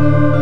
Música